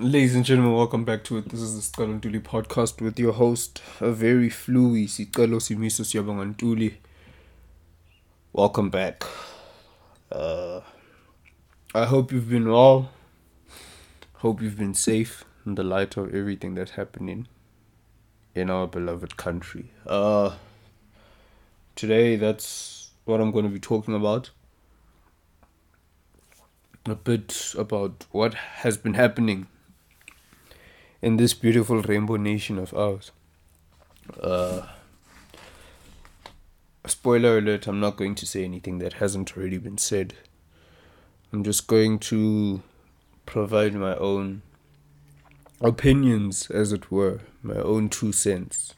Ladies and gentlemen, welcome back to it. This is the Sicelo Ntuli podcast with your host, a very fluey Sicelo Simiso Siyabonga Ntuli. Welcome back. Uh, I hope you've been well. Hope you've been safe in the light of everything that's happening in our beloved country. Uh, today, that's what I'm going to be talking about a bit about what has been happening in this beautiful rainbow nation of ours. Uh, spoiler alert, I'm not going to say anything that hasn't already been said. I'm just going to provide my own opinions, as it were, my own two cents.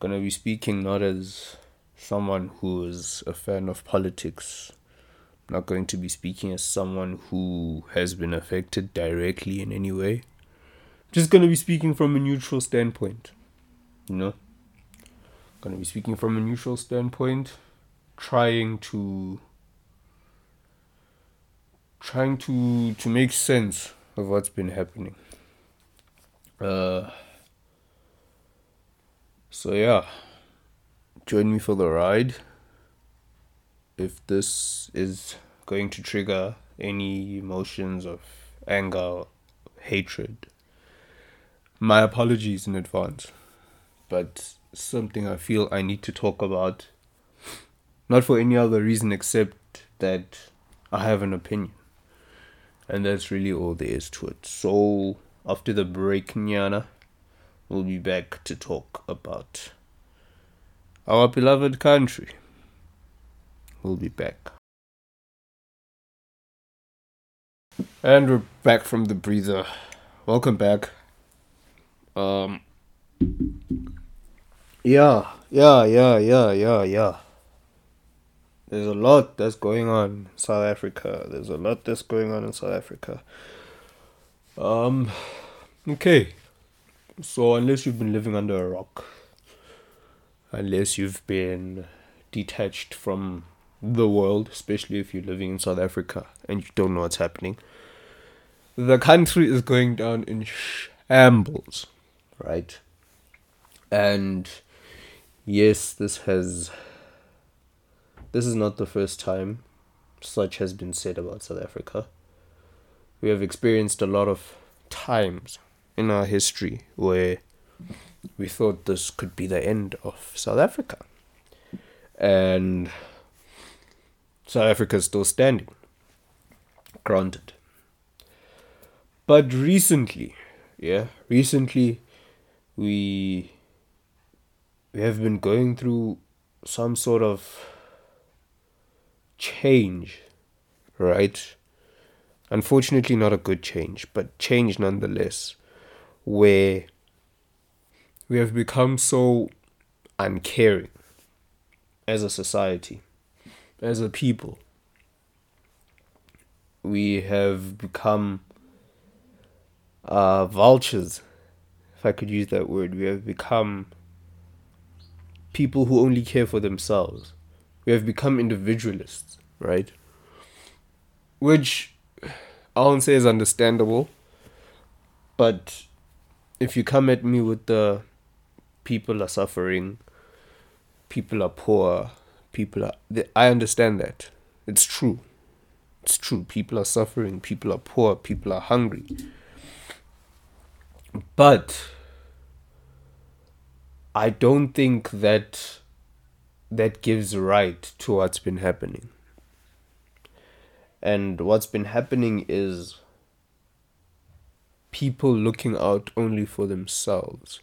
Gonna be speaking not as someone who is a fan of politics. I'm not going to be speaking as someone who has been affected directly in any way just to be speaking from a neutral standpoint. You know? To be speaking from a neutral standpoint, trying to trying to to make sense of what's been happening. Uh so yeah, join me for the ride. If this is going to trigger any emotions of anger, hatred, my apologies in advance, but something I feel I need to talk about. Not for any other reason except that I have an opinion. And that's really all there is to it. So, after the break, Nyana, we'll be back to talk about our beloved country. We'll be back. And we're back from the breather. Welcome back. Um. Yeah, yeah, yeah, yeah, yeah, yeah. There's a lot that's going on in South Africa. There's a lot that's going on in South Africa. Um. Okay. So unless you've been living under a rock, unless you've been detached from the world, especially if you're living in South Africa and you don't know what's happening, the country is going down in shambles right? And yes, this has this is not the first time such has been said about South Africa. We have experienced a lot of times in our history where we thought this could be the end of South Africa. And South Africa is still standing. Granted. But recently, yeah, recently we we have been going through some sort of change, right? Unfortunately, not a good change, but change nonetheless, where we have become so uncaring as a society, as a people. We have become uh, vultures if I could use that word, we have become people who only care for themselves. We have become individualists, right? Which I won't say is understandable, but if you come at me with the people are suffering, people are poor, people are. I understand that. It's true. It's true. People are suffering, people are poor, people are hungry. But I don't think that that gives right to what's been happening. And what's been happening is people looking out only for themselves.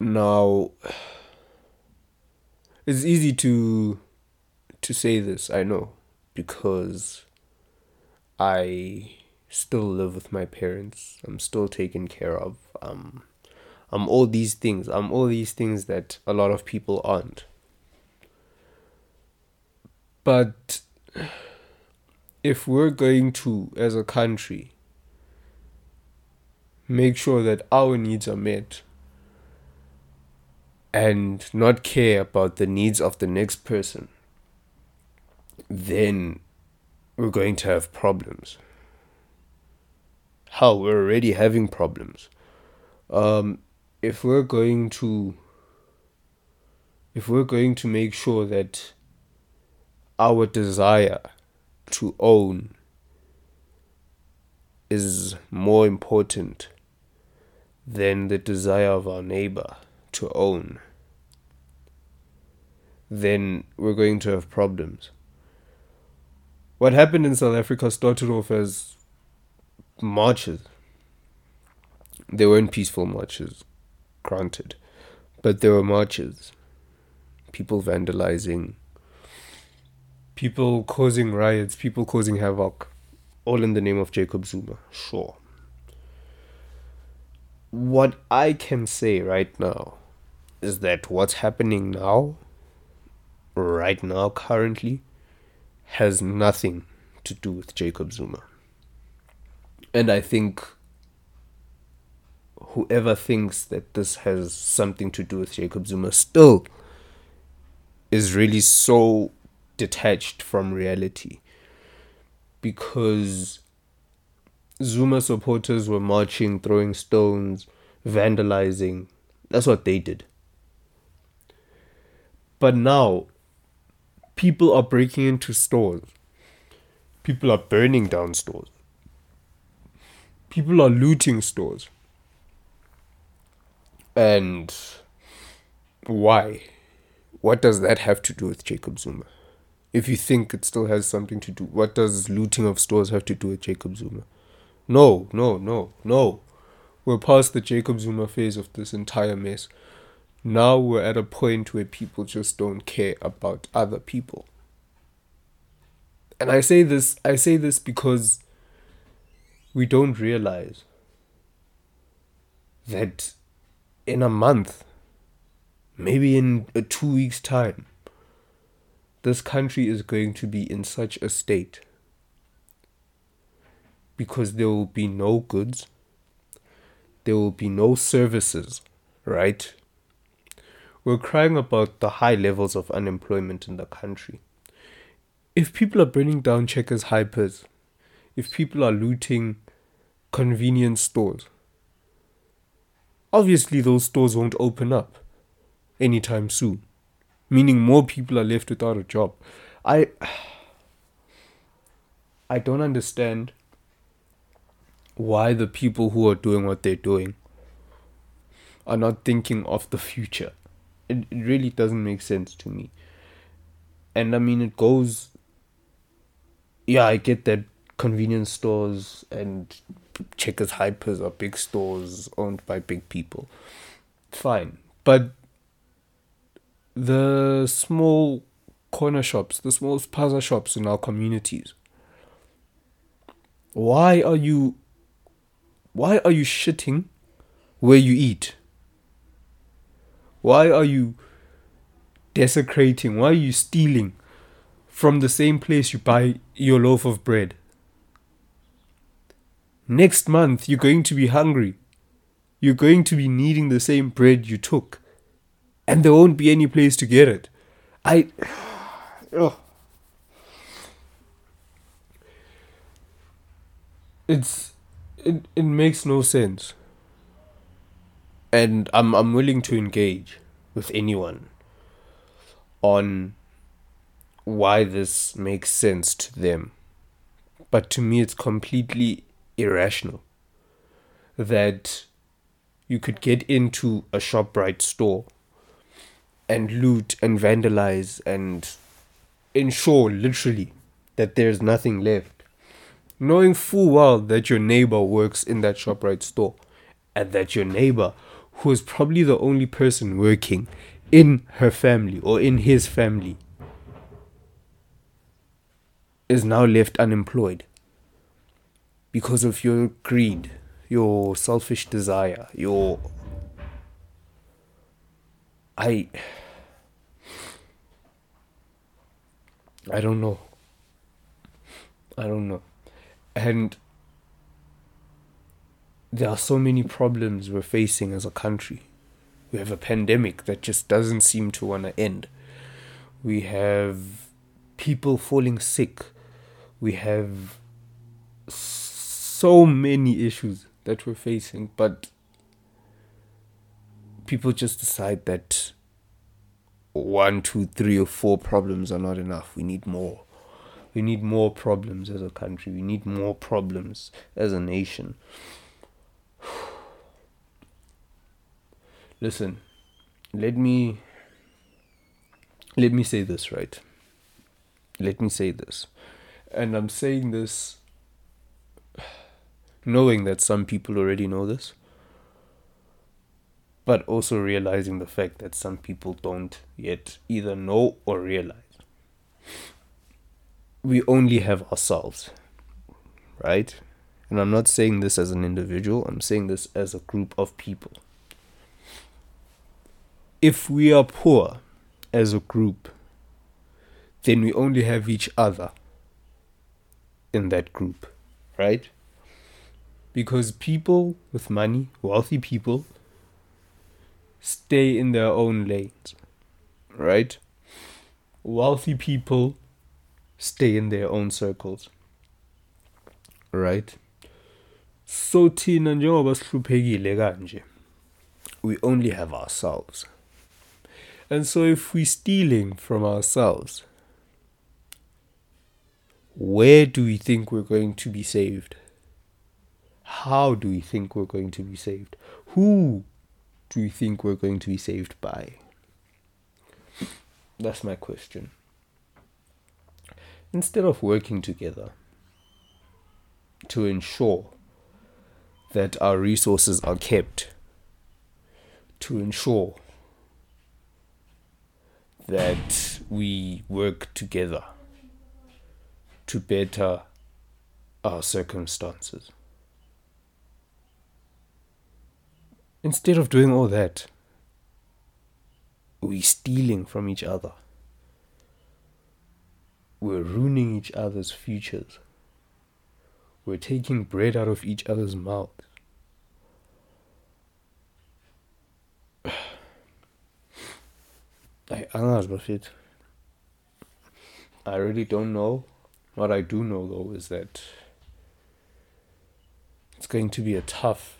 Now it's easy to to say this, I know, because I still live with my parents. I'm still taken care of. Um, I'm all these things. I'm all these things that a lot of people aren't. But if we're going to, as a country, make sure that our needs are met and not care about the needs of the next person, then we're going to have problems Hell, we're already having problems. Um, if we're going to if we're going to make sure that our desire to own is more important than the desire of our neighbor to own, then we're going to have problems. What happened in South Africa started off as marches. They weren't peaceful marches, granted, but there were marches. People vandalizing, people causing riots, people causing havoc, all in the name of Jacob Zuma. Sure. What I can say right now is that what's happening now, right now, currently, has nothing to do with Jacob Zuma. And I think whoever thinks that this has something to do with Jacob Zuma still is really so detached from reality because Zuma supporters were marching, throwing stones, vandalizing. That's what they did. But now, people are breaking into stores. People are burning down stores. People are looting stores. And why? What does that have to do with Jacob Zuma? If you think it still has something to do, what does looting of stores have to do with Jacob Zuma? No, no, no, no. We're past the Jacob Zuma phase of this entire mess. Now we're at a point where people just don't care about other people. And I say this I say this because we don't realize that in a month, maybe in a two weeks' time, this country is going to be in such a state because there will be no goods, there will be no services, right? We're crying about the high levels of unemployment in the country. If people are burning down Checkers Hypers, if people are looting convenience stores, obviously those stores won't open up anytime soon, meaning more people are left without a job. I I don't understand why the people who are doing what they're doing are not thinking of the future. It, it really doesn't make sense to me. And I mean, it goes. Yeah, I get that convenience stores and Checkers Hypers are big stores owned by big people. Fine. But the small corner shops, the small spaza shops in our communities, why are you why are you shitting where you eat? Why are you desecrating? Why are you stealing from the same place you buy your loaf of bread? Next month, you're going to be hungry. You're going to be needing the same bread you took. And there won't be any place to get it. I. Oh. It's it it makes no sense. And I'm I'm willing to engage with anyone on why this makes sense to them. But to me it's completely irrational that you could get into a ShopRite store and loot and vandalize and ensure literally that there's nothing left knowing full well that your neighbor works in that ShopRite store and that your neighbor, who is probably the only person working in her family or in his family, is now left unemployed because of your greed, your selfish desire, your. I. I don't know. I don't know. And there are so many problems we're facing as a country. We have a pandemic that just doesn't seem to want to end. We have people falling sick. We have many issues that we're facing, but people just decide that one, two, three, or four problems are not enough. We need more. We need more problems as a country. We need more problems as a nation. Listen, let me let me say this right. Let me say this. And I'm saying this knowing that some people already know this, but also realizing the fact that some people don't yet either know or realize. We only have ourselves, right? And I'm not saying this as an individual, I'm saying this as a group of people. If we are poor as a group, then we only have each other in that group, right? Because people with money, wealthy people, stay in their own lanes, right? Wealthy people stay in their own circles, right? So thina njengoba sihluphekile kanje we only have ourselves. And so if we're stealing from ourselves, where do we think we're going to be saved? How do we think we're going to be saved? Who do you think we're going to be saved by? That's my question. Instead of working together to ensure that our resources are kept, to ensure that we work together to better our circumstances. Instead of doing all that, we're stealing from each other. We're ruining each other's futures. We're taking bread out of each other's mouths. I bafethu. I really don't know. What I do know though is that it's going to be a tough,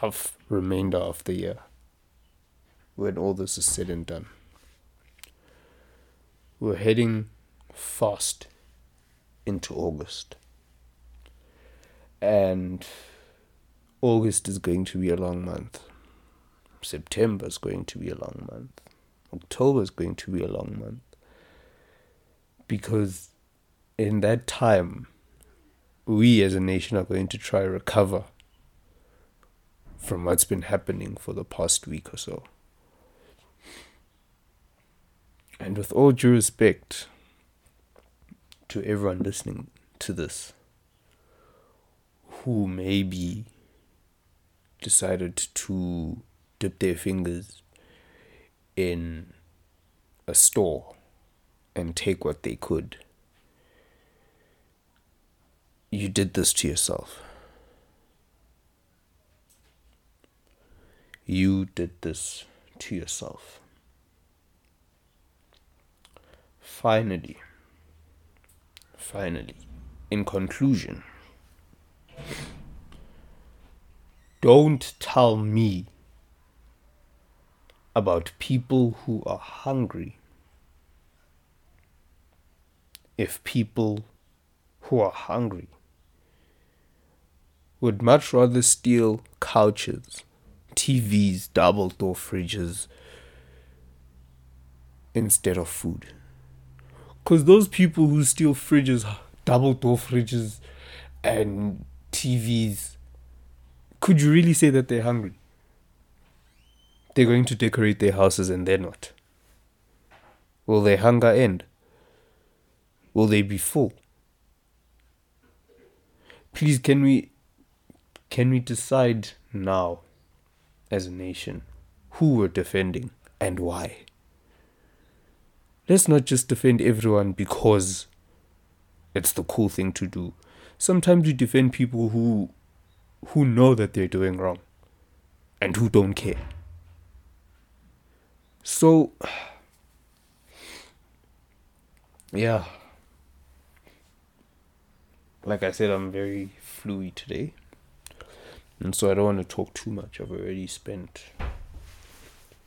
tough remainder of the year when all this is said and done. We're heading fast into August. And August is going to be a long month. September is going to be a long month. October is going to be a long month. Because in that time, we as a nation are going to try recover from what's been happening for the past week or so. And with all due respect to everyone listening to this, who maybe decided to dip their fingers in a store and take what they could, you did this to yourself. You did this to yourself. Finally, finally, in conclusion, don't tell me about people who are hungry if people who are hungry would much rather steal couches TVs, double door fridges instead of food. Because those people who steal fridges, double door fridges, and TVs, could you really say that they're hungry? They're going to decorate their houses and they're not. Will their hunger end? Will they be full? Please, can we can we decide now as a nation who we're defending and why. Let's not just defend everyone because it's the cool thing to do. Sometimes we defend people who who know that they're doing wrong and who don't care. So yeah. Like I said, I'm very fluey today. And so I don't want to talk too much. I've already spent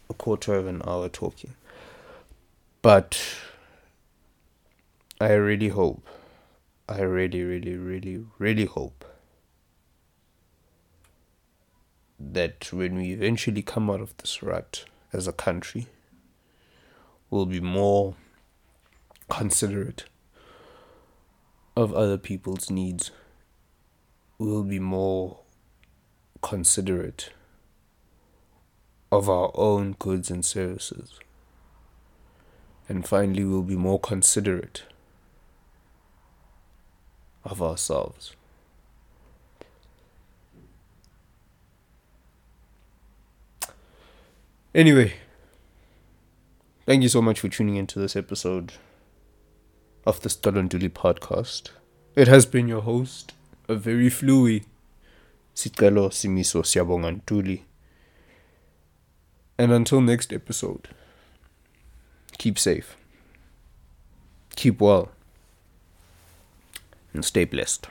a quarter of an hour talking. But I really hope, I really, really, really, really hope that when we eventually come out of this rut as a country, we'll be more considerate of other people's needs. We'll be more considerate of our own goods and services. And finally, we'll be more considerate of ourselves. Anyway, thank you so much for tuning into this episode of the Sicelo Ntuli podcast. It has been your host, a very fluey Sicelo Simiso Siyabonga Ntuli. And until next episode, keep safe, keep well, and stay blessed.